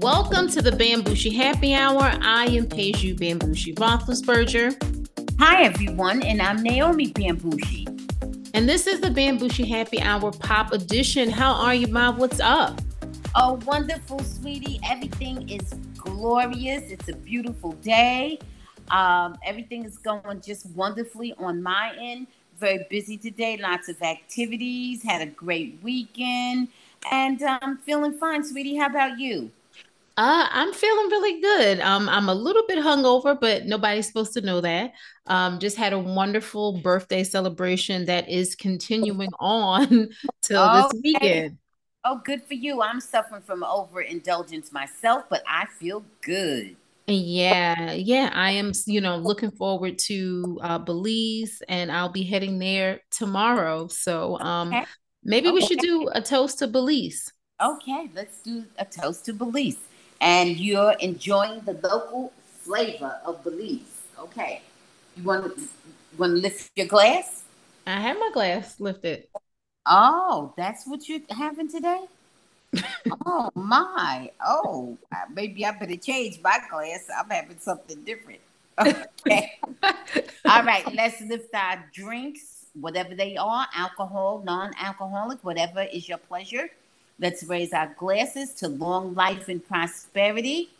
Welcome to the Bambushi Happy Hour. I am Peju Bambushi Roethlisberger. Hi, everyone, and I'm Naomi Bambushi. And this is the Bambushi Happy Hour Pop Edition. How are you, Bob? What's up? Oh, wonderful, sweetie. Everything is glorious. It's a beautiful day. Um, everything is going just wonderfully on my end. Very busy today, lots of activities. Had a great weekend, and I'm um, feeling fine, sweetie. How about you? Uh, I'm feeling really good. Um, I'm a little bit hungover, but nobody's supposed to know that. Um, just had a wonderful birthday celebration that is continuing on till okay. this weekend. Oh, good for you. I'm suffering from overindulgence myself, but I feel good. Yeah, yeah, I am, you know, looking forward to uh Belize and I'll be heading there tomorrow. So um okay. maybe okay. we should do a toast to Belize. Okay, let's do a toast to Belize and you're enjoying the local flavor of Belize. Okay. You want to want to lift your glass? I have my glass lifted. Oh, that's what you're having today? oh my. Oh, maybe I better change my glass. I'm having something different. Okay. All right, let's lift our drinks, whatever they are, alcohol, non-alcoholic, whatever is your pleasure. Let's raise our glasses to long life and prosperity,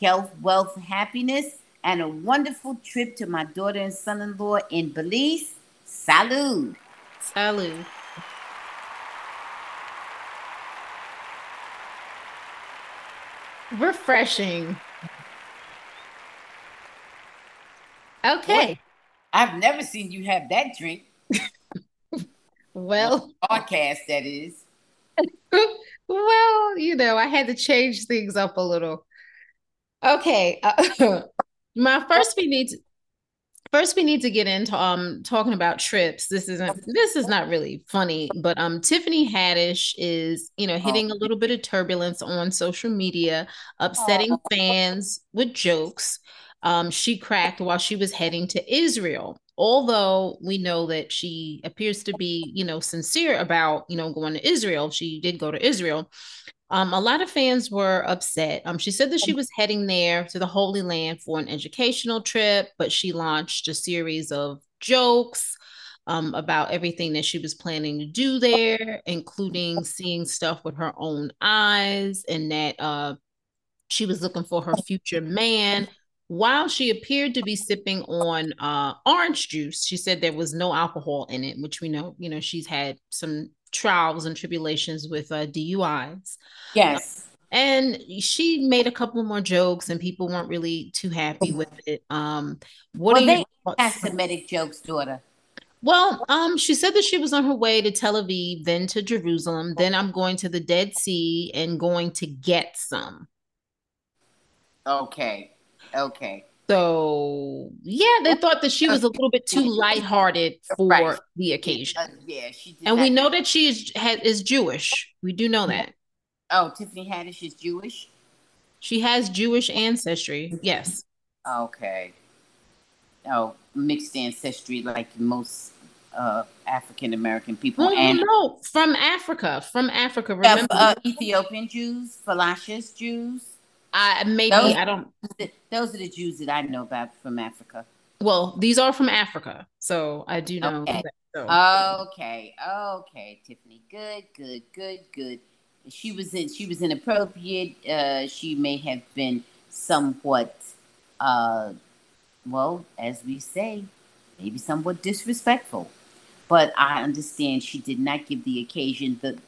health, wealth, happiness, and a wonderful trip to my daughter and son in law in Belize. Salud. Salud. Refreshing. Okay. I've never seen you have that drink. well, podcast that is. well, you know, I had to change things up a little. Okay. Uh, my first we need to, first we need to get into um talking about trips. This isn't this is not really funny, but um Tiffany Haddish is, you know, hitting a little bit of turbulence on social media, upsetting fans with jokes. Um, she cracked while she was heading to Israel although we know that she appears to be, you know, sincere about, you know, going to Israel, she did go to Israel. Um, a lot of fans were upset. Um, she said that she was heading there to the Holy Land for an educational trip, but she launched a series of jokes um, about everything that she was planning to do there, including seeing stuff with her own eyes, and that uh, she was looking for her future man while she appeared to be sipping on uh, orange juice, she said there was no alcohol in it, which we know, you know, she's had some trials and tribulations with uh, DUIs. Yes. Uh, and she made a couple more jokes, and people weren't really too happy with it. Um, what well, are they anti-Semitic jokes, daughter? Well, um, she said that she was on her way to Tel Aviv, then to Jerusalem, then I'm going to the Dead Sea and going to get some. Okay. Okay. So yeah, they thought that she was a little bit too lighthearted for right. the occasion. Uh, yeah, she And we know that she is is Jewish. We do know that. Oh, Tiffany Haddish is Jewish. She has Jewish ancestry. Yes. Okay. Oh, mixed ancestry, like most uh, African American people. No, and no, from Africa. From Africa. Remember, uh, Ethiopian Jews, Falashas Jews. I maybe those, I don't. Those are the Jews that I know about from Africa. Well, these are from Africa, so I do know. Okay, that, so. okay, okay, Tiffany. Good, good, good, good. She was in, she was inappropriate. Uh, she may have been somewhat, uh, well, as we say, maybe somewhat disrespectful. But I understand she did not give the occasion the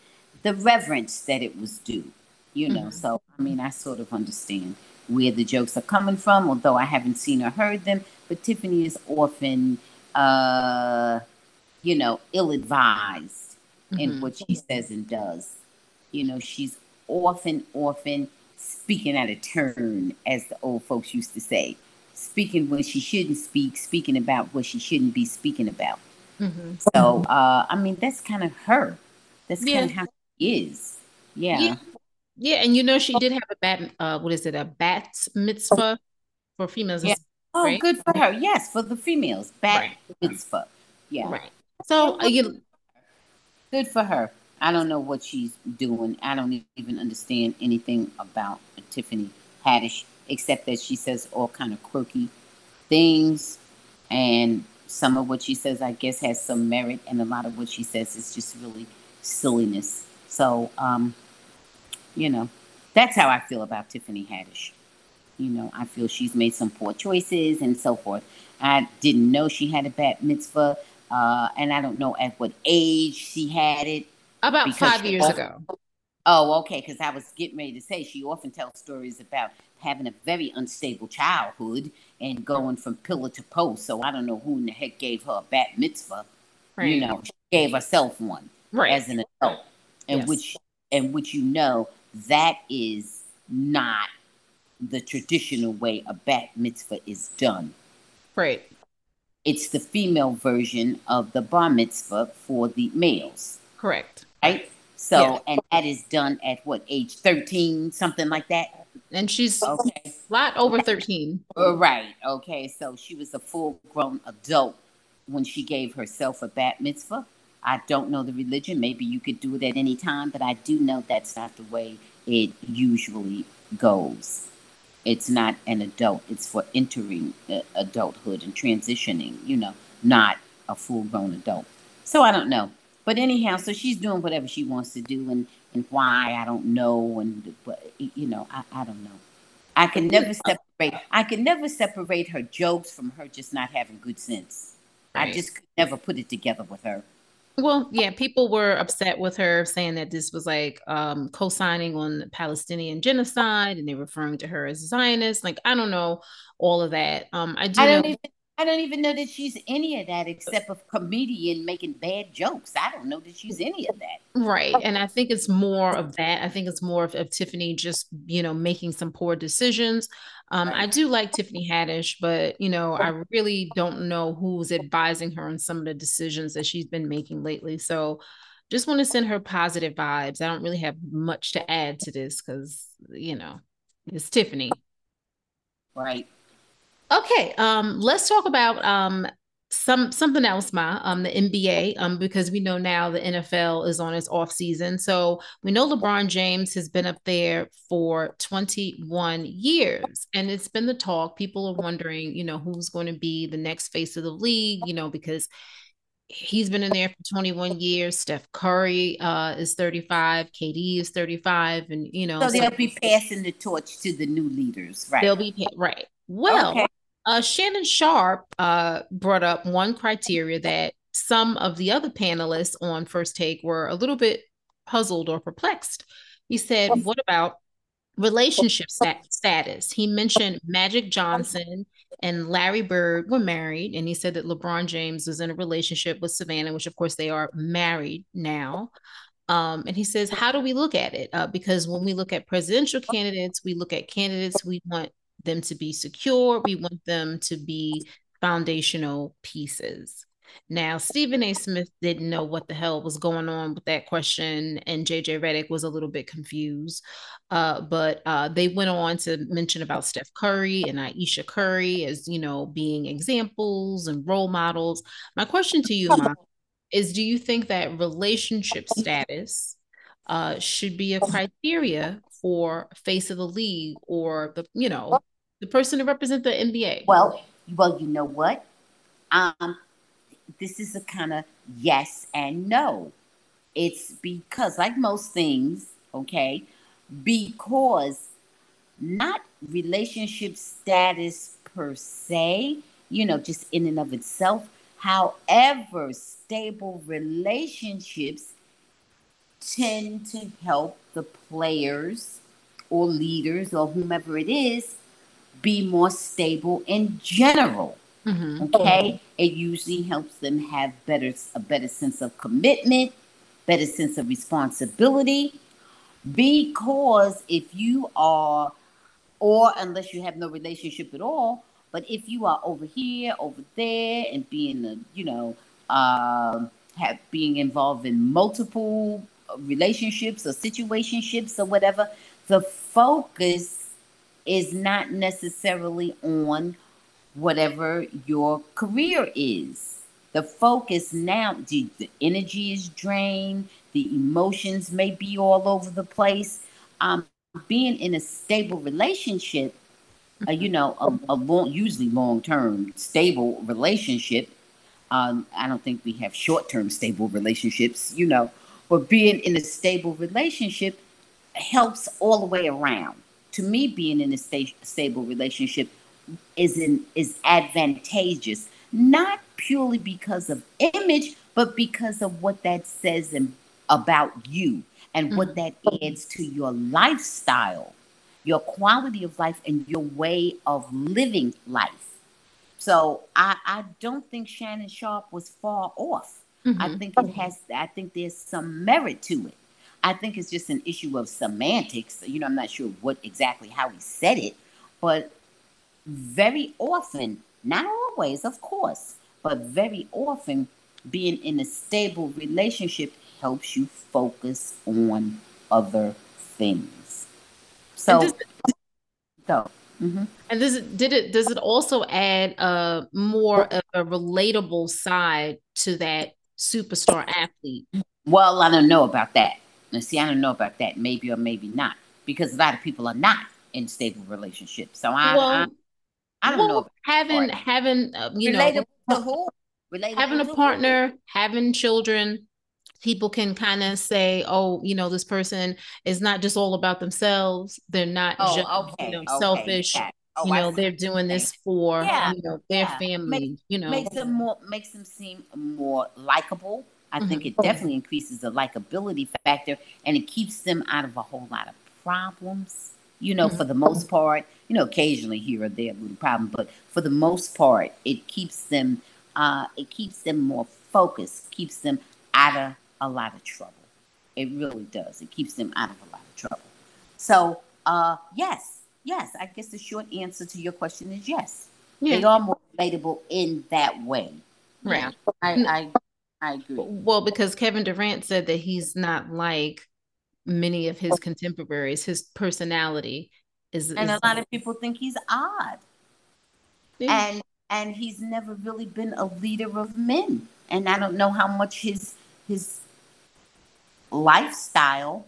the reverence that it was due you know. Mm-hmm. So I mean, I sort of understand where the jokes are coming from, although I haven't seen or heard them. But Tiffany is often, uh, you know, ill-advised mm-hmm. in what she says and does. You know, she's often, often speaking out of turn, as the old folks used to say, speaking when she shouldn't speak, speaking about what she shouldn't be speaking about. Mm-hmm. So, uh, I mean, that's kind of her. That's yeah. kind of how she is. Yeah. yeah. Yeah, and you know she did have a bat. Uh, what is it? A bat mitzvah for females. Yeah. Oh, right? good for her. Yes, for the females, bat right. mitzvah. Yeah. Right. So uh, you. Good for her. I don't know what she's doing. I don't even understand anything about Tiffany Haddish, except that she says all kind of quirky things, and some of what she says, I guess, has some merit, and a lot of what she says is just really silliness. So, um, you know, that's how I feel about Tiffany Haddish. You know, I feel she's made some poor choices and so forth. I didn't know she had a bat mitzvah, uh, and I don't know at what age she had it. About five years often, ago. Oh, okay. Because I was getting ready to say she often tells stories about having a very unstable childhood and going from pillar to post. So I don't know who in the heck gave her a bat mitzvah. Right. You know, she gave herself one right. as an adult, and yes. which and which you know that is not the traditional way a bat mitzvah is done. Right. It's the female version of the bar mitzvah for the males. Correct. Right? So, yeah. and that is done at what age? 13, something like that? And she's okay. a lot over 13. Uh, right. Okay. So she was a full grown adult when she gave herself a bat mitzvah. I don't know the religion. Maybe you could do it at any time, but I do know that's not the way it usually goes. It's not an adult, it's for entering uh, adulthood and transitioning, you know, not a full grown adult. So I don't know. But anyhow, so she's doing whatever she wants to do and, and why, I don't know. And, but, you know, I, I don't know. I can never uh separate. I can never separate her jokes from her just not having good sense. Right. I just could never put it together with her. Well, yeah, people were upset with her saying that this was like um, co-signing on the Palestinian genocide, and they referring to her as a Zionist. Like, I don't know all of that. Um, I do. I don't know- even. I don't even know that she's any of that except a comedian making bad jokes. I don't know that she's any of that. Right. And I think it's more of that. I think it's more of, of Tiffany just, you know, making some poor decisions. Um, I do like Tiffany Haddish, but you know, I really don't know who's advising her on some of the decisions that she's been making lately. So just want to send her positive vibes. I don't really have much to add to this because you know, it's Tiffany. Right. Okay. Um, let's talk about um some something else, Ma, um, the NBA, um, because we know now the NFL is on its off season. So we know LeBron James has been up there for 21 years, and it's been the talk. People are wondering, you know, who's going to be the next face of the league, you know, because he's been in there for 21 years. Steph Curry uh, is 35, KD is 35, and you know, so they'll so, be passing the torch to the new leaders, right? They'll be right. Well, okay. Uh, Shannon Sharpe uh, brought up one criteria that some of the other panelists on First Take were a little bit puzzled or perplexed. He said, What about relationship stat- status? He mentioned Magic Johnson and Larry Bird were married, and he said that LeBron James was in a relationship with Savannah, which of course they are married now. Um, and he says, How do we look at it? Uh, because when we look at presidential candidates, we look at candidates we want them to be secure. We want them to be foundational pieces. Now, Stephen A. Smith didn't know what the hell was going on with that question, and JJ Redick was a little bit confused. Uh, but uh, they went on to mention about Steph Curry and Ayesha Curry as you know being examples and role models. My question to you, is: Do you think that relationship status uh, should be a criteria for face of the league or the you know the person to represent the NBA? Well, well, you know what? Um, this is a kind of yes and no. It's because, like most things, okay, because not relationship status per se, you know, just in and of itself. However, stable relationships tend to help the players or leaders or whomever it is be more stable in general. Mm-hmm. Okay, it usually helps them have better a better sense of commitment, better sense of responsibility. Because if you are, or unless you have no relationship at all, but if you are over here, over there, and being a, you know, uh, have being involved in multiple relationships or situationships or whatever, the focus is not necessarily on whatever your career is. The focus now, the energy is drained, the emotions may be all over the place. Um, being in a stable relationship, uh, you know, a, a long, usually long term stable relationship. Um, I don't think we have short term stable relationships, you know, but being in a stable relationship helps all the way around. To me, being in a sta- stable relationship is in, is advantageous, not purely because of image, but because of what that says in, about you and mm-hmm. what that adds to your lifestyle, your quality of life, and your way of living life. So I, I don't think Shannon Sharpe was far off. Mm-hmm. I think it has. I think there's some merit to it. I think it's just an issue of semantics. You know, I'm not sure what exactly how he said it, but very often, not always, of course, but very often, being in a stable relationship helps you focus on other things. So, and does, so, mm-hmm. and does it did it does it also add a more of a relatable side to that superstar athlete? Well, I don't know about that. Now, see, I don't know about that. Maybe or maybe not, because a lot of people are not in stable relationships. So I, well, I, I don't well, know. Having having uh, you Relatable know having a partner, having children, people can kind of say, oh, you know, this person is not just all about themselves. They're not oh, just okay, you know, okay, selfish. Oh, you know, they're doing this for yeah, you know their yeah. family. Make, you know, makes them more makes them seem more likable. I mm-hmm. think it definitely increases the likability factor, and it keeps them out of a whole lot of problems. You know, mm-hmm. for the most part, you know, occasionally here or there a little problem, but for the most part, it keeps them uh, it keeps them more focused, keeps them out of a lot of trouble. It really does. It keeps them out of a lot of trouble. So, uh, yes, yes. I guess the short answer to your question is yes. Yeah. They are more relatable in that way. Right. Yeah, I, I, I agree. Well, because Kevin Durant said that he's not like many of his contemporaries. His personality is, and is, a lot of people think he's odd. Yeah. And and he's never really been a leader of men. And I don't know how much his his lifestyle,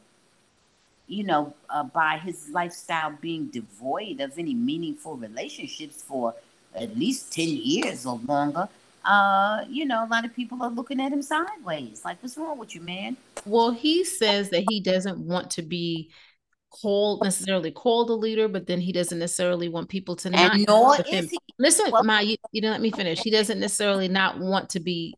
you know, uh, by his lifestyle being devoid of any meaningful relationships for at least 10 years or longer, uh, you know, a lot of people are looking at him sideways. Like, what's wrong with you, man? Well, he says that he doesn't want to be called necessarily called a leader, but then he doesn't necessarily want people to not and nor is he. Listen, well, Ma, you, you didn't let me finish. He doesn't necessarily not want to be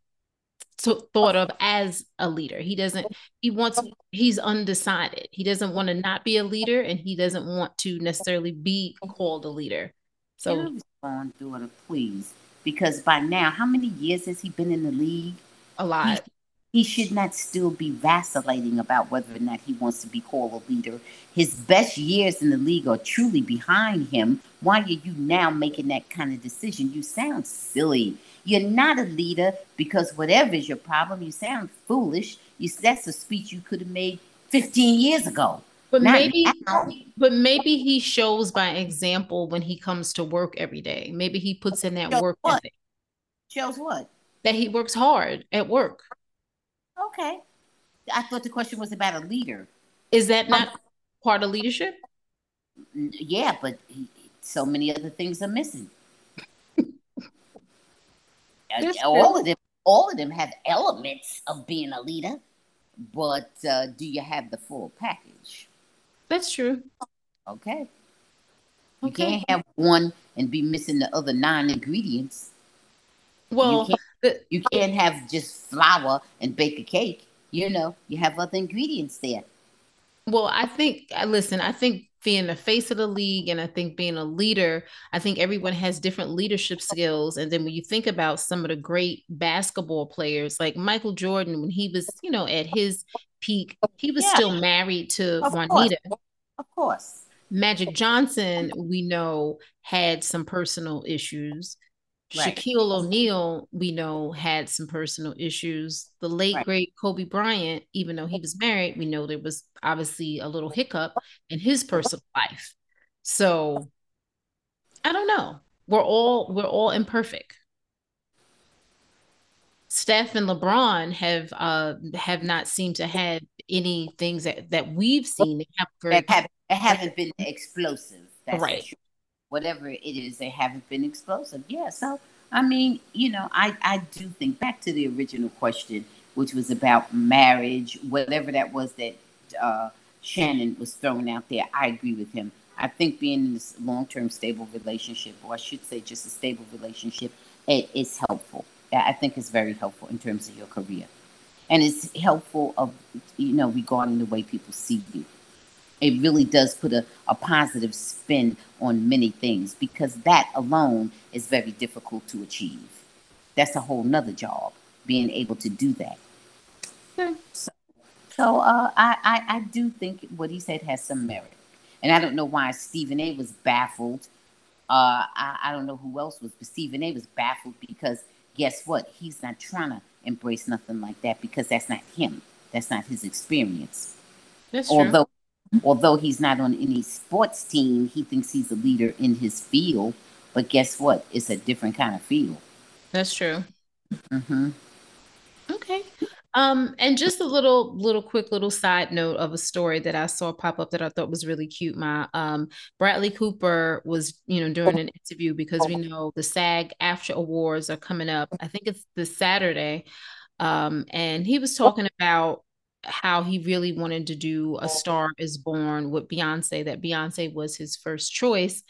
to, thought of as a leader. He doesn't, he wants, he's undecided. He doesn't want to not be a leader and he doesn't want to necessarily be called a leader. So, on, daughter, please. Because by now, how many years has he been in the league? A lot. He, he should not still be vacillating about whether or not he wants to be called a leader. His best years in the league are truly behind him. Why are you now making that kind of decision? You sound silly. You're not a leader because whatever is your problem, you sound foolish. You, that's a speech you could have made 15 years ago. But not maybe, now. but maybe he shows by example when he comes to work every day. Maybe he puts in that shows work what? ethic. Shows what? That he works hard at work. Okay. I thought the question was about a leader. Is that not um, part of leadership? Yeah, but he, so many other things are missing all of them all of them have elements of being a leader but uh, do you have the full package that's true. Okay. You okay. can't have one and be missing the other nine ingredients. Well you can't, you can't have just flour and bake a cake. You know you have other ingredients there. Well i think uh, listen i think being the face of the league and I think being a leader, I think everyone has different leadership skills. And then when you think about some of the great basketball players like Michael Jordan, when he was, you know, at his peak, he was yeah. still married to of Juanita. Course. Of course. Magic Johnson, we know, had some personal issues. Right. Shaquille O'Neal, we know, had some personal issues. The late right. great Kobe Bryant, even though he was married, we know there was obviously a little hiccup in his personal life. So I don't know. We're all we're all imperfect. Steph and LeBron have uh have not seemed to have any things that that we've seen that, have that, have, haven't been explosive. That's right. Whatever it is, they haven't been explosive. Yeah. So I mean, you know, I I do think back to the original question, which was about marriage, whatever that was that uh, Shannon was throwing out there. I agree with him. I think being in this long term stable relationship, or I should say, just a stable relationship, it is helpful I think is very helpful in terms of your career. And it's helpful of you know regarding the way people see you. It really does put a, a positive spin on many things because that alone is very difficult to achieve. That's a whole nother job, being able to do that. Okay. So, so uh, I, I, I do think what he said has some merit. And I don't know why Stephen A was baffled. Uh, I, I don't know who else was, but Stephen A was baffled because guess what? He's not trying to embrace nothing like that because that's not him. That's not his experience. That's although, true. Although he's not on any sports team, he thinks he's a leader in his field. But guess what? It's a different kind of field. That's true. Mm-hmm. Okay. Um, and just a little, little quick little side note of a story that I saw pop up that I thought was really cute. My um Bradley Cooper was, you know, doing an interview because we know the SAG-AFTRA awards are coming up. I think it's this Saturday. Um, and he was talking about how he really wanted to do a star is born with Beyonce, that Beyonce was his first choice,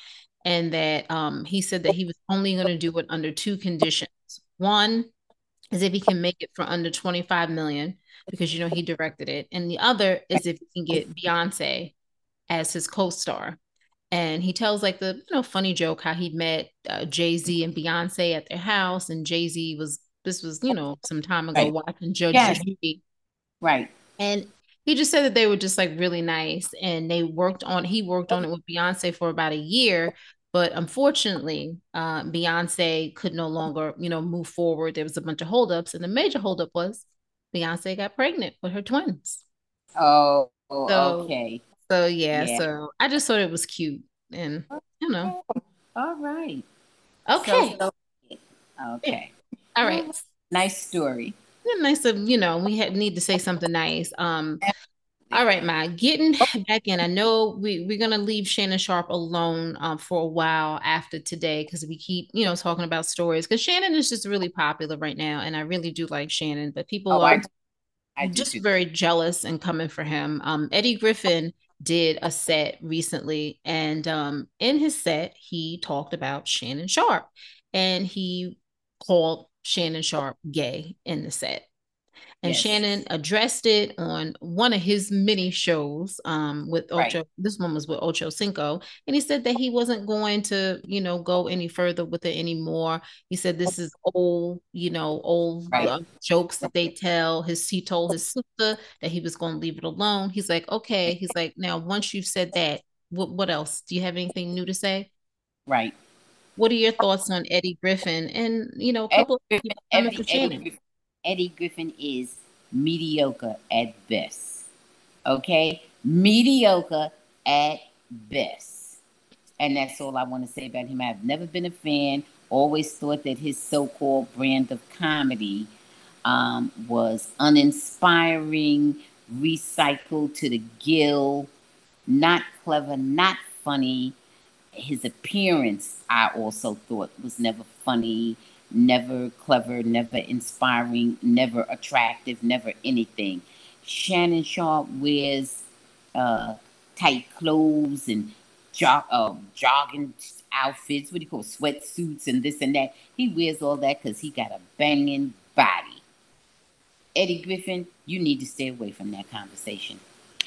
and that um he said that he was only going to do it under two conditions. One, is if he can make it for under 25 million because you know he directed it and the other is if he can get beyonce as his co-star and he tells like the you know funny joke how he met uh, jay-z and beyonce at their house and jay-z was this was you know some time ago right. watching judge yes. Judy. right and he just said that they were just like really nice and they worked on he worked on it with beyonce for about a year but unfortunately, uh, Beyonce could no longer, you know, move forward. There was a bunch of holdups, and the major holdup was Beyonce got pregnant with her twins. Oh, so, okay. So yeah, yeah, so I just thought it was cute, and you know. All right. Okay. So, so, okay. All right. Nice story. Nice of you know we had need to say something nice. Um, all right, Ma, getting back in. I know we, we're going to leave Shannon Sharpe alone um, for a while after today because we keep, you know, talking about stories because Shannon is just really popular right now. And I really do like Shannon, but people oh, are I, I just very jealous and coming for him. Um, Eddie Griffin did a set recently. And um, in his set, he talked about Shannon Sharpe and he called Shannon Sharpe gay in the set. And yes. Shannon addressed it on one of his many shows um, with Ocho. Right. This one was with Ocho Cinco. And he said that he wasn't going to, you know, go any further with it anymore. He said this is old, you know, old right. uh, jokes that they tell. His he told his sister that he was going to leave it alone. He's like, okay. He's like, now once you've said that, what what else? Do you have anything new to say? Right. What are your thoughts on Eddie Griffin and you know a couple Eddie, of Eddie, Eddie, Eddie Griffin is mediocre at best. Okay? Mediocre at best. And that's all I want to say about him. I've never been a fan, always thought that his so called brand of comedy um, was uninspiring, recycled to the gill, not clever, not funny. His appearance, I also thought, was never funny never clever, never inspiring, never attractive, never anything. Shannon Sharpe wears uh, tight clothes and jog, uh, jogging outfits. What do you call sweatsuits and this and that? He wears all that because he got a banging body. Eddie Griffin, you need to stay away from that conversation.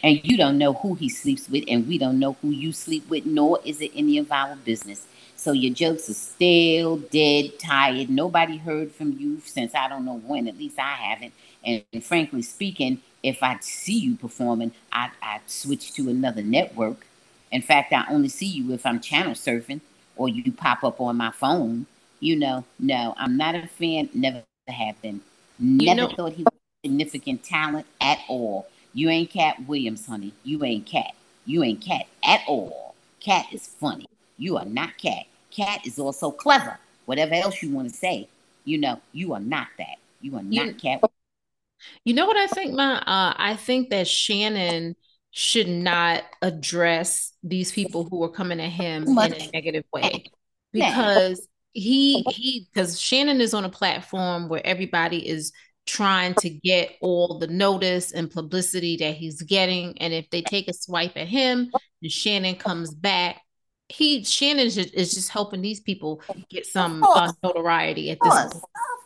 And you don't know who he sleeps with, and we don't know who you sleep with, nor is it any of our business. So your jokes are still dead, tired. Nobody heard from you since I don't know when. At least I haven't. And, and frankly speaking, if I see you performing, I I switch to another network. In fact, I only see you if I'm channel surfing or you pop up on my phone. You know, no, I'm not a fan. Never have been. Never you know, thought he was significant talent at all. You ain't Katt Williams, honey. You ain't Katt. You ain't Katt at all. Katt is funny. You are not Katt. Katt is also clever. Whatever else you want to say, you know, you are not that. You are not Katt. You know what I think, my uh, I think that Shannon should not address these people who are coming at him in a negative way because he he because Shannon is on a platform where everybody is trying to get all the notice and publicity that he's getting and if they take a swipe at him and Shannon comes back he Shannon is just, is just helping these people get some uh, notoriety at this point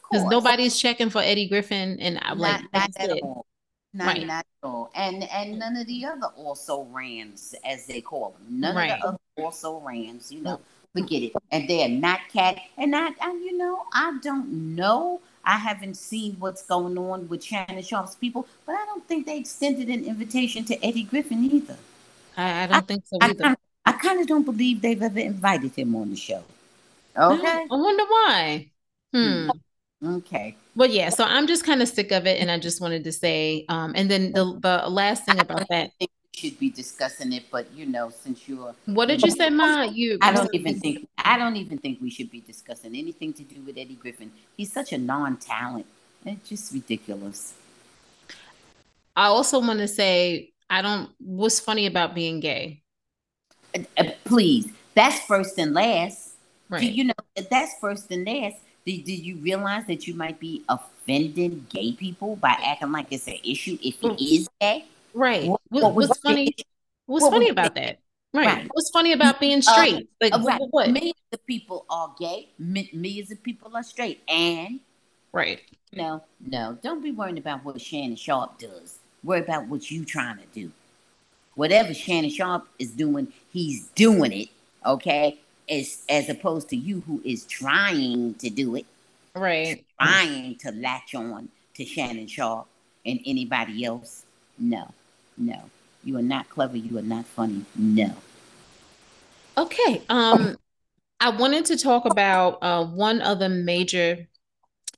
because nobody's checking for Eddie Griffin and I'm like not at all. Not, right. not at all. And and none of the other also rans as they call them. None right. of the other also rans, you know. Forget it. And they're not Katt and I, and you know, I don't know. I haven't seen what's going on with Shannon Sharpe's people, but I don't think they extended an invitation to Eddie Griffin either. I, I don't I, think so either. I, I kind of don't believe they've ever invited him on the show. Okay. I wonder why. Hmm. Okay. Well, yeah. So I'm just kind of sick of it, and I just wanted to say, um, and then the the last thing about that. Should be discussing it, but you know, since you're what did you say, Ma? You I don't even think I don't even think we should be discussing anything to do with Eddie Griffin. He's such a non-talent. It's just ridiculous. I also want to say I don't. What's funny about being gay? Uh, uh, please, that's first and last. Right. Do you know that's first and last? Did, did you realize that you might be offending gay people by acting like it's an issue if he mm. is gay? Right. What, what, what's funny? What's what funny about that? Right. right. What's funny about being uh, straight? Uh, like uh, right. what? Me the people are gay. Me, me as the people are straight. And right. No, no. Don't be worrying about what Shannon Sharpe does. Worry about what you trying to do. Whatever Shannon Sharpe is doing, he's doing it. Okay as as opposed to you who is trying to do it, right? Trying to latch on to Shannon Sharpe and anybody else. No, no, you are not clever. You are not funny. No. Okay. Um, I wanted to talk about uh, one other major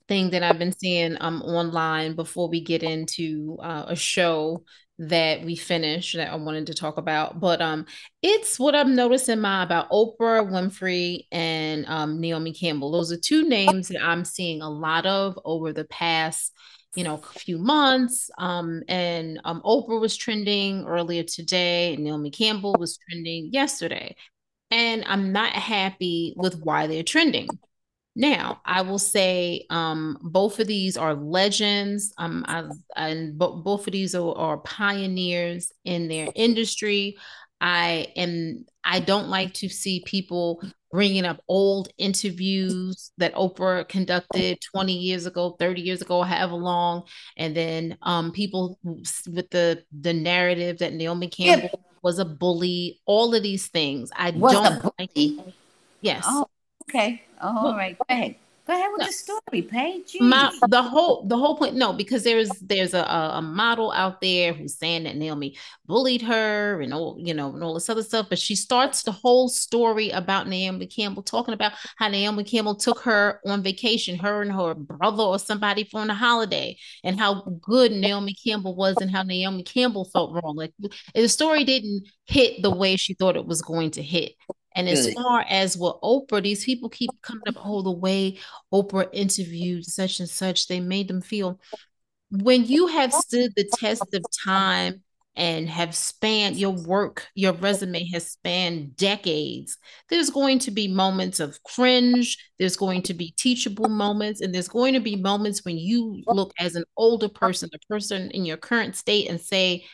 thing that I've been seeing um online before we get into uh, a show that we finished that I wanted to talk about. But um, it's what I'm noticing my about Oprah Winfrey and um, Naomi Campbell. Those are two names that I'm seeing a lot of over the past, you know, a few months. Um, and um, Oprah was trending earlier today. And Naomi Campbell was trending yesterday. And I'm not happy with why they're trending. Now, I will say um, both of these are legends, um, I, and bo- both of these are, are pioneers in their industry. I am. I don't like to see people bringing up old interviews that Oprah conducted 20 years ago, 30 years ago, however long, and then um, people with the the narrative that Naomi Campbell yeah. was a bully. All of these things, I was don't like. Yes. Oh, okay. Oh, all right. Go ahead. Go ahead with no. the story, Paige. My, the whole the whole point, no, because there's there's a, a model out there who's saying that Naomi bullied her and all you know and all this other stuff, but she starts the whole story about Naomi Campbell talking about how Naomi Campbell took her on vacation, her and her brother or somebody for a holiday, and how good Naomi Campbell was and how Naomi Campbell felt wrong. Like the story didn't hit the way she thought it was going to hit. And as Good. far as what Oprah, these people keep coming up, oh, the way Oprah interviewed such and such, they made them feel. When you have stood the test of time and have spanned your work, your resume has spanned decades, there's going to be moments of cringe, there's going to be teachable moments, and there's going to be moments when you look as an older person, a person in your current state, and say,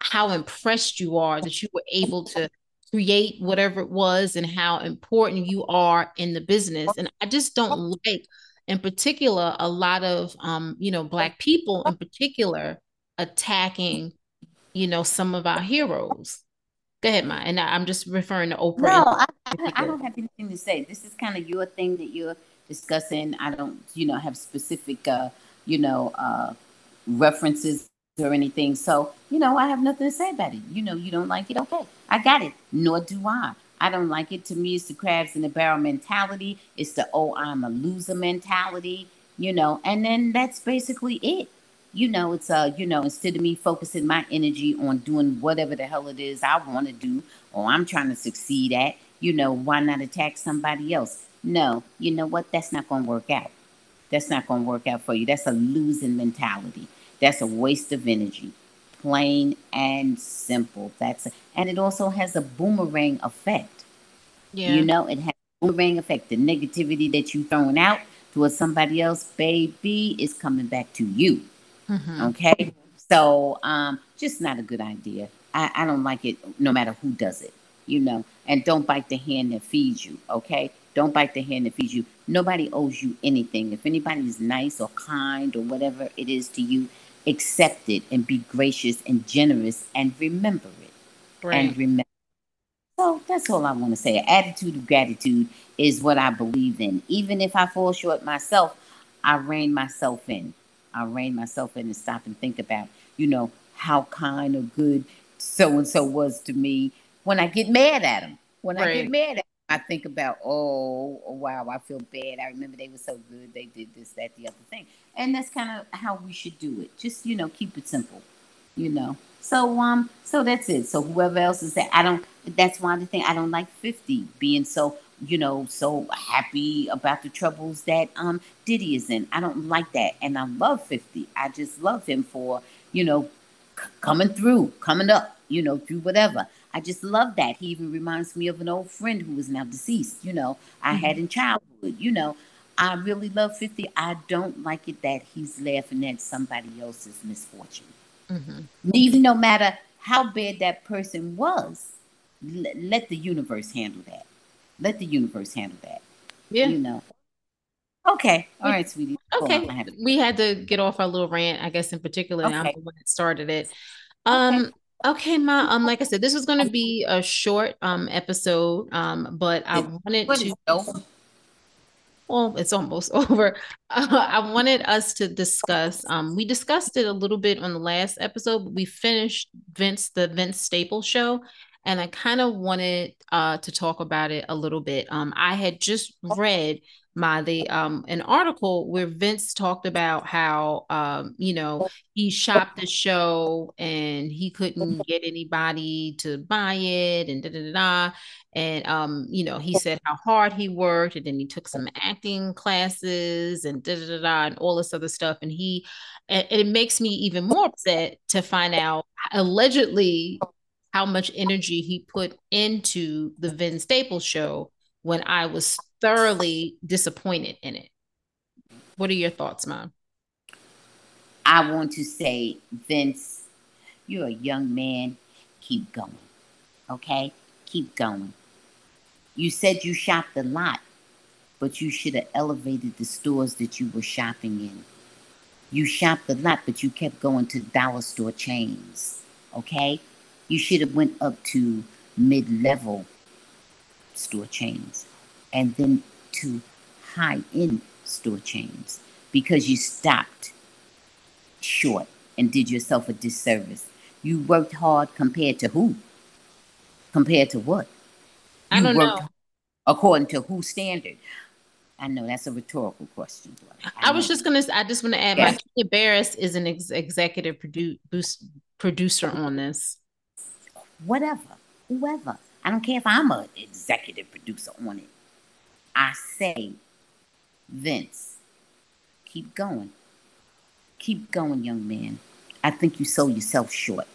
how impressed you are that you were able to create whatever it was and how important you are in the business. And I just don't like, in particular, a lot of um, you know, black people in particular attacking, you know, some of our heroes. Go ahead, Ma. And I, am just referring to Oprah. No, I, I, don't have anything to say. This is kind of your thing that you're discussing. I don't, you know, have specific, uh, you know, uh, references or anything. So, you know, I have nothing to say about it. You know, you don't like it, okay. I got it. Nor do I. I don't like it. To me, it's the crabs in the barrel mentality. It's the oh, I'm a loser mentality, you know, and then that's basically it. You know, it's uh, you know, instead of me focusing my energy on doing whatever the hell it is I want to do or I'm trying to succeed at, you know, why not attack somebody else? No, you know what? That's not gonna work out. That's not going to work out for you. That's a losing mentality. That's a waste of energy. Plain and simple. That's a, and it also has a boomerang effect. Yeah. You know, it has a boomerang effect. The negativity that you throwing out towards somebody else, baby, is coming back to you. Mm-hmm. Okay. So um just not a good idea. I, I don't like it no matter who does it, you know. And don't bite the hand that feeds you, okay? Don't bite the hand that feeds you. Nobody owes you anything. If anybody is nice or kind or whatever it is to you, accept it and be gracious and generous and remember it. Right. And remember. So that's all I want to say. Attitude of gratitude is what I believe in. Even if I fall short myself, I rein myself in. I rein myself in and stop and think about, you know, how kind or good so and so was to me when I get mad at them. When right. I get mad at I think about, oh, oh, wow, I feel bad. I remember they were so good. They did this, that, the other thing. And that's kind of how we should do it. Just, you know, keep it simple, you know. So, um, so that's it. So whoever else is that, I don't, that's one of the things I don't like 50 being so, you know, so happy about the troubles that, um, Diddy is in. I don't like that. And I love 50. I just love him for, you know, c- coming through, coming up, you know, through whatever. I just love that. He even reminds me of an old friend who is now deceased, you know, I mm-hmm. had in childhood, you know. I really love 50. I don't like it that he's laughing at somebody else's misfortune. Mm-hmm. Even no matter how bad that person was, l- let the universe handle that. Let the universe handle that. Yeah. You know. Okay. All right, sweetie. Okay. We had to get off our little rant, I guess, in particular. Okay. I'm the one that started it. Um, okay. Okay, ma. Um, like I said, this was going to be a short um episode. Um, but I wanted to. Well, it's almost over. Uh, I wanted us to discuss. Um, we discussed it a little bit on the last episode, but we finished Vince the Vince Staples show, and I kind of wanted uh to talk about it a little bit. Um, I had just read my the um an article where Vince talked about how um you know he shopped the show and he couldn't get anybody to buy it and da da da, and um you know he said how hard he worked and then he took some acting classes and da da da, da and all this other stuff. And he and it makes me even more upset to find out allegedly how much energy he put into the Vince Staples show when I was thoroughly disappointed in it. What are your thoughts, Mom? I want to say, Vince, you're a young man. Keep going. Okay? Keep going. You said you shopped a lot, but you should have elevated the stores that you were shopping in. You shopped a lot, but you kept going to dollar store chains. Okay? You should have went up to mid-level store chains and then to high end store chains because you stopped short and did yourself a disservice. You worked hard compared to who? Compared to what? You I don't know. According to whose standard? I know that's a rhetorical question. I, I was just gonna. I just want to add, yeah. my Barris is an ex- executive produ- producer on this. Whatever, whoever. I don't care if I'm an executive producer on it. I say, Vince, keep going. Keep going, young man. I think you sold yourself short.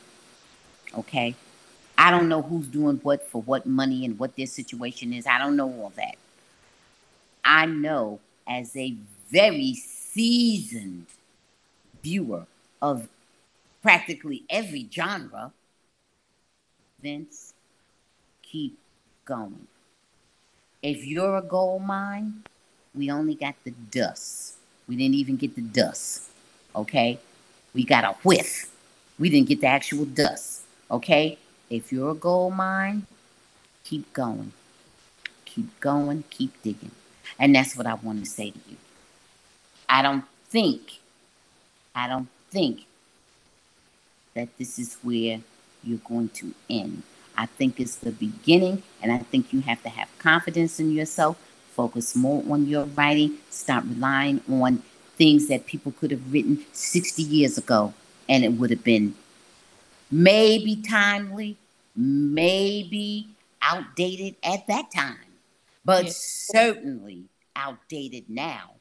Okay? I don't know who's doing what for what money and what their situation is. I don't know all that. I know as a very seasoned viewer of practically every genre, Vince, keep going. If you're a gold mine, we only got the dust. We didn't even get the dust. Okay? We got a whiff. We didn't get the actual dust. Okay? If you're a gold mine, keep going. Keep going, keep digging. And that's what I want to say to you. I don't think, I don't think that this is where you're going to end. I think it's the beginning, and I think you have to have confidence in yourself, focus more on your writing, stop relying on things that people could have written 60 years ago, and it would have been maybe timely, maybe outdated at that time, but yeah. certainly outdated now.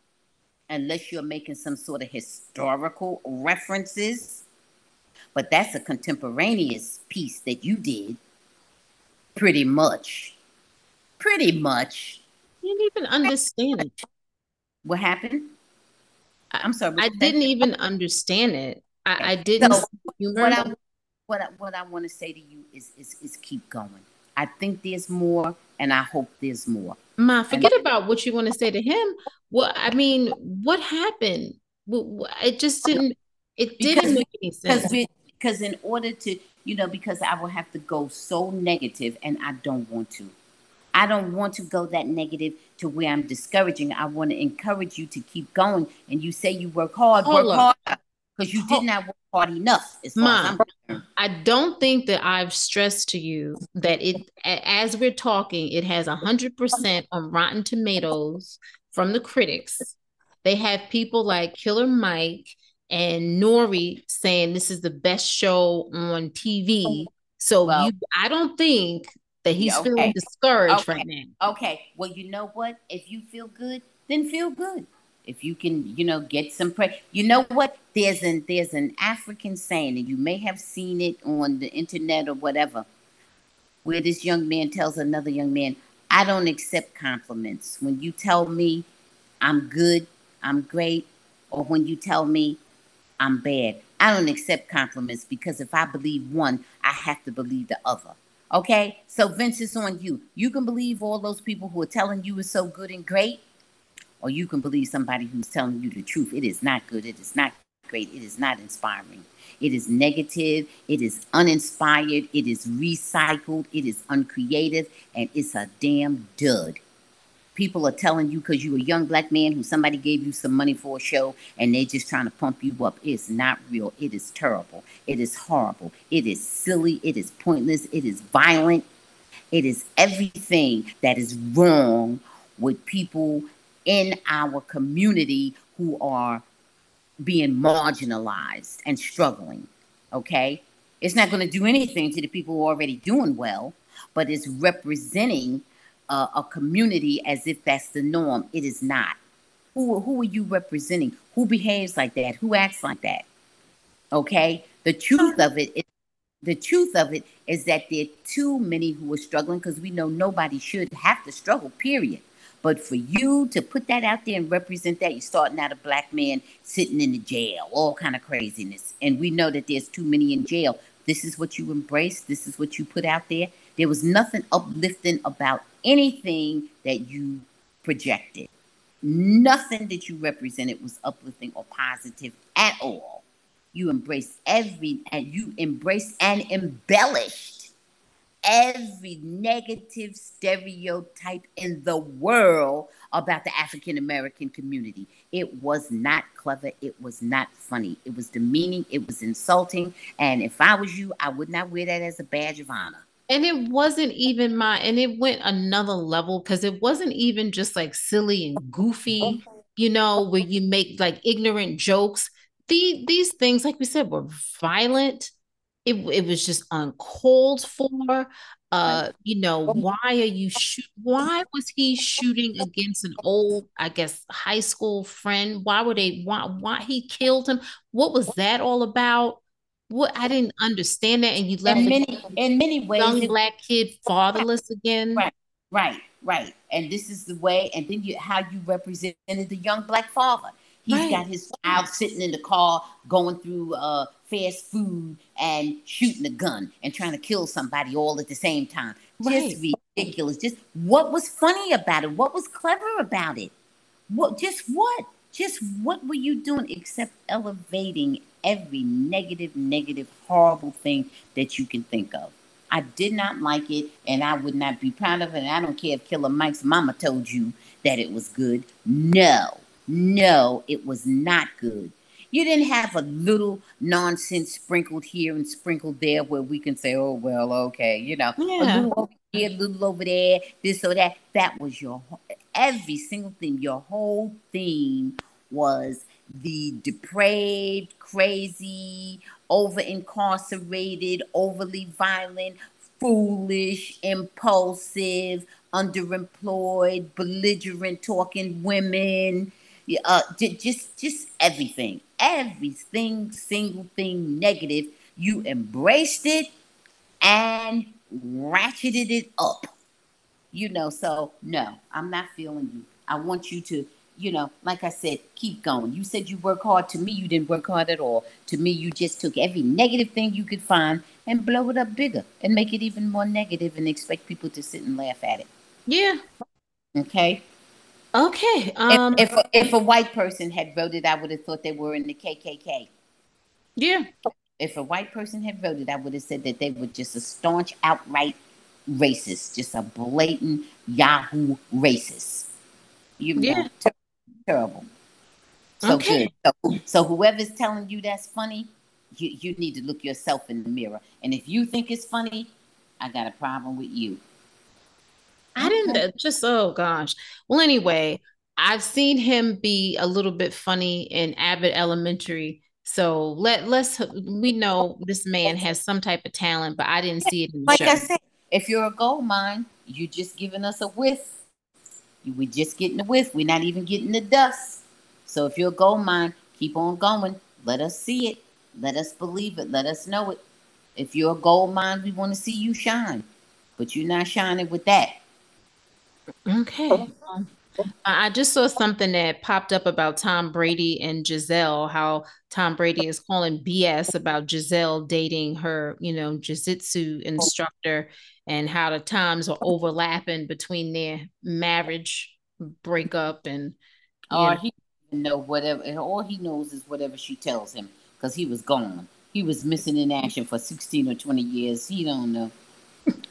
unless you're making some sort of historical references. But that's a contemporaneous piece that you did, pretty much. Pretty much. You didn't even understand it. What happened? I'm sorry. I didn't even understand it. I, I didn't. So what I, what I, what I want to say to you is, is is keep going. I think there's more, and I hope there's more. Ma, forget and, about what you want to say to him. Well, I mean, what happened? It just didn't. It didn't make any sense. Because in order to, you know, because I will have to go so negative, and I don't want to. I don't want to go that negative to where I'm discouraging. I want to encourage you to keep going. And you say you work hard, Hold work on. hard because you did not work hard enough. Mom, I don't think that I've stressed to you that it, as we're talking, it has a hundred percent on Rotten Tomatoes from the critics. They have people like Killer Mike and Nori saying this is the best show on TV. So well, you, I don't think that he's okay. feeling discouraged okay. right now. Okay. Well, you know what? If you feel good, then feel good. If you can, you know, get some praise. You know what? There's an there's an African saying, and you may have seen it on the internet or whatever, where this young man tells another young man, I don't accept compliments. When you tell me I'm good, I'm great, or when you tell me I'm bad, I don't accept compliments because if I believe one, I have to believe the other. Okay, so Vince, it's on you. You can believe all those people who are telling you it's so good and great, or you can believe somebody who's telling you the truth. It is not good. It is not great. It is not inspiring. It is negative. It is uninspired. It is recycled. It is uncreative, and it's a damn dud people are telling you because you're a young black man who somebody gave you some money for a show and they're just trying to pump you up. It's not real. It is terrible. It is horrible. It is silly. It is pointless. It is violent. It is everything that is wrong with people in our community who are being marginalized and struggling. Okay? It's not going to do anything to the people who are already doing well, but it's representing a, a community as if that's the norm. It is not. Who, who are you representing? Who behaves like that? Who acts like that? Okay. The truth of it is the truth of it is that there are too many who are struggling because we know nobody should have to struggle, period. But for you to put that out there and represent that, you're starting out a black man sitting in the jail, all kind of craziness. And we know that there's too many in jail. This is what you embrace. This is what you put out there. There was nothing uplifting about anything that you projected. Nothing that you represented was uplifting or positive at all. You embraced every and you embraced and embellished every negative stereotype in the world about the African American community. It was not clever. It was not funny. It was demeaning. It was insulting. And if I was you, I would not wear that as a badge of honor and it wasn't even my and it went another level because it wasn't even just like silly and goofy you know where you make like ignorant jokes. The, these things like we said were violent. It, it was just uncalled for. Uh you know why are you shoot why was he shooting against an old i guess high school friend? Why were they why why he killed him? What was that all about what I didn't understand that, and you left in many in many ways young black kid fatherless again. Right, right, right. And this is the way. And then you how you represented the young black father. He's right. got his child sitting in the car going through uh, fast food and shooting a gun and trying to kill somebody all at the same time. Right. Just ridiculous. Just what was funny about it? What was clever about it? What just what? Just what were you doing except elevating every negative, negative, horrible thing that you can think of? I did not like it and I would not be proud of it. And I don't care if Killer Mike's mama told you that it was good. No, no, it was not good. You didn't have a little nonsense sprinkled here and sprinkled there where we can say, oh, well, okay, you know, yeah. a little over here, a little over there, this or that. That was your every single thing. Your whole theme was the depraved, crazy, over incarcerated, overly violent, foolish, impulsive, underemployed, belligerent talking women, uh, just just everything, everything, single thing negative. You embraced it and ratcheted it up. You know, so no, I'm not feeling you. I want you to, you know, like I said, keep going. You said you work hard. To me, you didn't work hard at all. To me, you just took every negative thing you could find and blow it up bigger and make it even more negative and expect people to sit and laugh at it. Yeah. Okay. Okay. Um, if, if, a, if a white person had voted, I would have thought they were in the KKK. Yeah. If a white person had voted, I would have said that they were just a staunch, outright racist, just a blatant Yahoo racist. You know, yeah. ter- terrible. So okay. good. So, so whoever's telling you that's funny, you, you need to look yourself in the mirror. And if you think it's funny, I got a problem with you. I didn't just oh gosh. Well, anyway, I've seen him be a little bit funny in Abbott Elementary. So let let's we know this man has some type of talent, but I didn't see it in the like show. I said, if you're a gold mine, you're just giving us a whiff. We're just getting the whiff. We're not even getting the dust. So if you're a gold mine, keep on going. Let us see it. Let us believe it. Let us know it. If you're a gold mine, we want to see you shine. But you're not shining with that. Okay. Um, I just saw something that popped up about Tom Brady and Gisele, how Tom Brady is calling BS about Gisele dating her, you know, jiu-jitsu instructor and how the times are overlapping between their marriage breakup and or he know whatever and all he knows is whatever she tells him because he was gone. He was missing in action for 16 or 20 years. He don't know.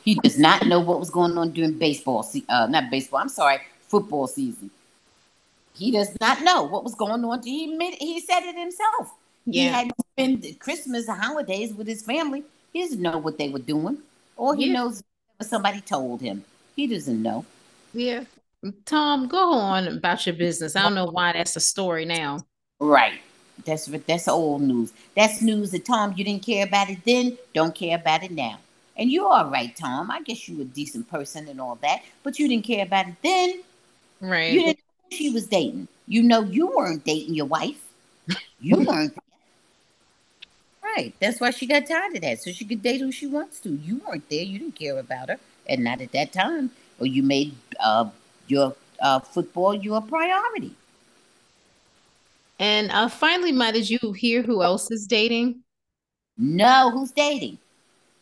He does not know what was going on during baseball, se- uh, not baseball. I'm sorry, football season. He does not know what was going on. He made, he said it himself. Yeah. He had spent Christmas holidays with his family. He doesn't know what they were doing. All he yeah. knows somebody told him. He doesn't know. Yeah. Tom, go on about your business. I don't know why that's a story now. Right. That's that's old news. That's news that Tom, you didn't care about it then, don't care about it now. And you're all right, Tom. I guess you are a decent person and all that, but you didn't care about it then. Right. You didn't she was dating. You know you weren't dating your wife. You weren't Right. That's why she got tired of that. So she could date who she wants to. You weren't there. You didn't care about her. And not at that time. Or you made uh, your uh, football your priority. And uh, finally, Ma, did you hear who else is dating? No, who's dating?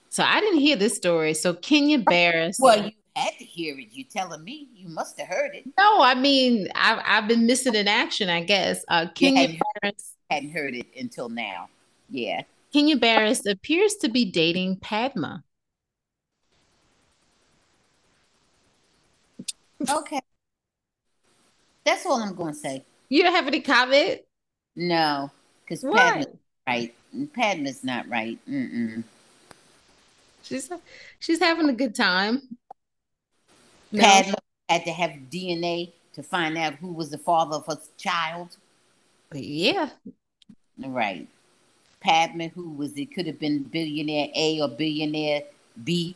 So I didn't hear this story. So Kenya Barris. Well, you had to hear it. You telling me you must have heard it. No, I mean I've I've been missing in action. I guess uh, Kenya hadn't Barris hadn't heard it until now. Yeah, Kenya Barris appears to be dating Padma. Okay, that's all I'm going to say. You don't have any comment? No, because Padma's right. Padma's not right. Mm-mm. She's she's having a good time. Padma no. had to have DNA to find out who was the father of her child. Yeah. Right. Padma, who was it? Could have been billionaire A or billionaire B.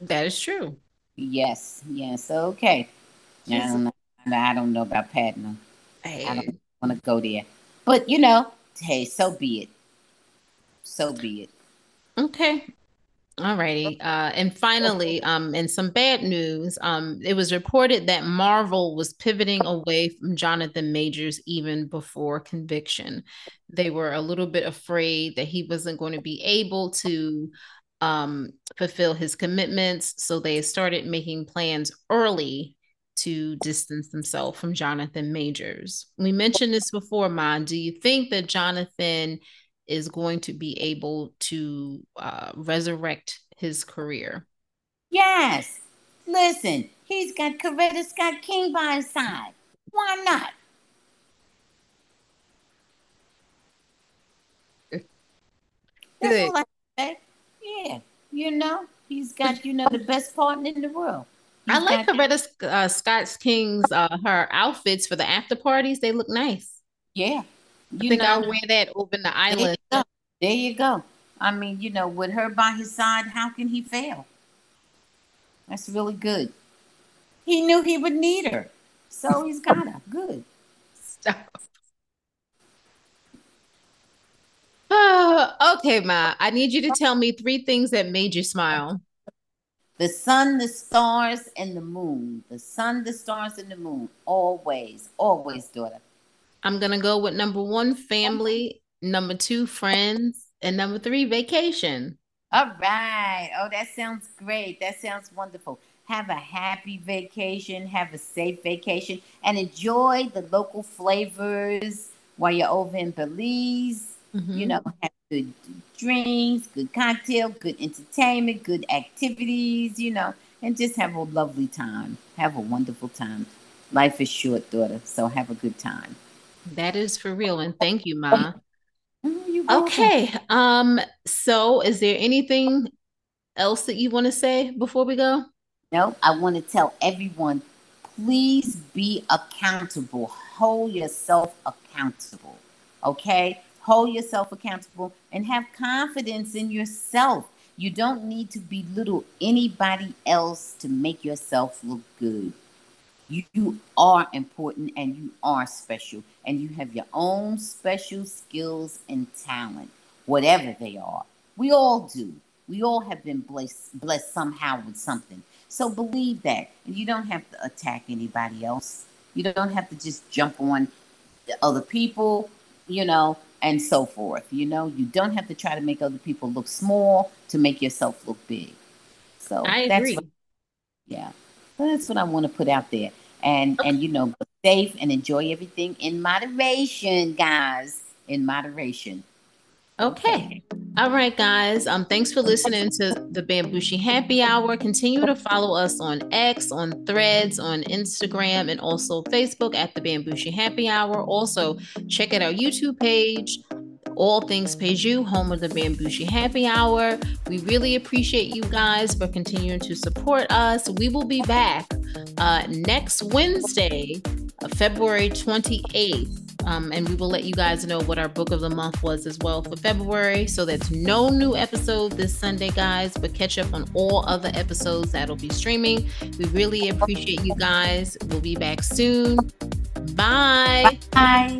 That is true. Yes. Yes. Okay. I don't know. I don't know about Padma. Hey. I don't want to go there. But you know, hey, so be it. So be it. Okay. All righty. Uh, and finally, um, in some bad news, um, it was reported that Marvel was pivoting away from Jonathan Majors even before conviction. They were a little bit afraid that he wasn't going to be able to um, fulfill his commitments. So they started making plans early to distance themselves from Jonathan Majors. We mentioned this before, Ma. Do you think that Jonathan is going to be able to uh, resurrect his career. Yes. Listen, he's got Coretta Scott King by his side. Why not? That's all I say. Yeah, you know, he's got you know the best partner in the world. He's I like Coretta uh, Scott King's uh, her outfits for the after parties. They look nice. Yeah, you think know, I'll wear that over the island. There you, there you go. I mean, you know, with her by his side, how can he fail? That's really good. He knew he would need her, so he's got her. Good. Stop. Oh, okay, Ma. I need you to tell me three things that made you smile. The sun, the stars, and the moon. The sun, the stars, and the moon. Always, always, daughter. I'm gonna go with number one, family. Number two, friends, and number three, vacation. All right. Oh, that sounds great. That sounds wonderful. Have a happy vacation. Have a safe vacation, and enjoy the local flavors while you're over in Belize. Mm-hmm. You know, have good drinks, good cocktail, good entertainment, good activities. You know, and just have a lovely time. Have a wonderful time. Life is short, daughter. So have a good time. That is for real, and thank you, Ma. Oh, okay. Um. So, is there anything else that you want to say before we go? No, I want to tell everyone please be accountable. Hold yourself accountable. Okay? Hold yourself accountable and have confidence in yourself. You don't need to belittle anybody else to make yourself look good. You, you are important and you are special, and you have your own special skills and talent, whatever they are. We all do. We all have been blessed, blessed somehow with something. So believe that. And you don't have to attack anybody else. You don't have to just jump on other people, you know, and so forth. You know, you don't have to try to make other people look small to make yourself look big. So I agree. What, yeah. That's what I want to put out there. And okay. and you know, be safe and enjoy everything in moderation, guys. In moderation. Okay. All right, guys. Um, thanks for listening to the Bambushi Happy Hour. Continue to follow us on X, on Threads, on Instagram, and also Facebook at the Bambushi Happy Hour. Also, check out our YouTube page. All Things Peju, home of the Bambushi Happy Hour. We really appreciate you guys for continuing to support us. We will be back uh, next Wednesday, uh, February 28th um, and we will let you guys know what our book of the month was as well for February. So that's no new episode this Sunday, guys, but catch up on all other episodes that'll be streaming. We really appreciate you guys. We'll be back soon. Bye. Bye.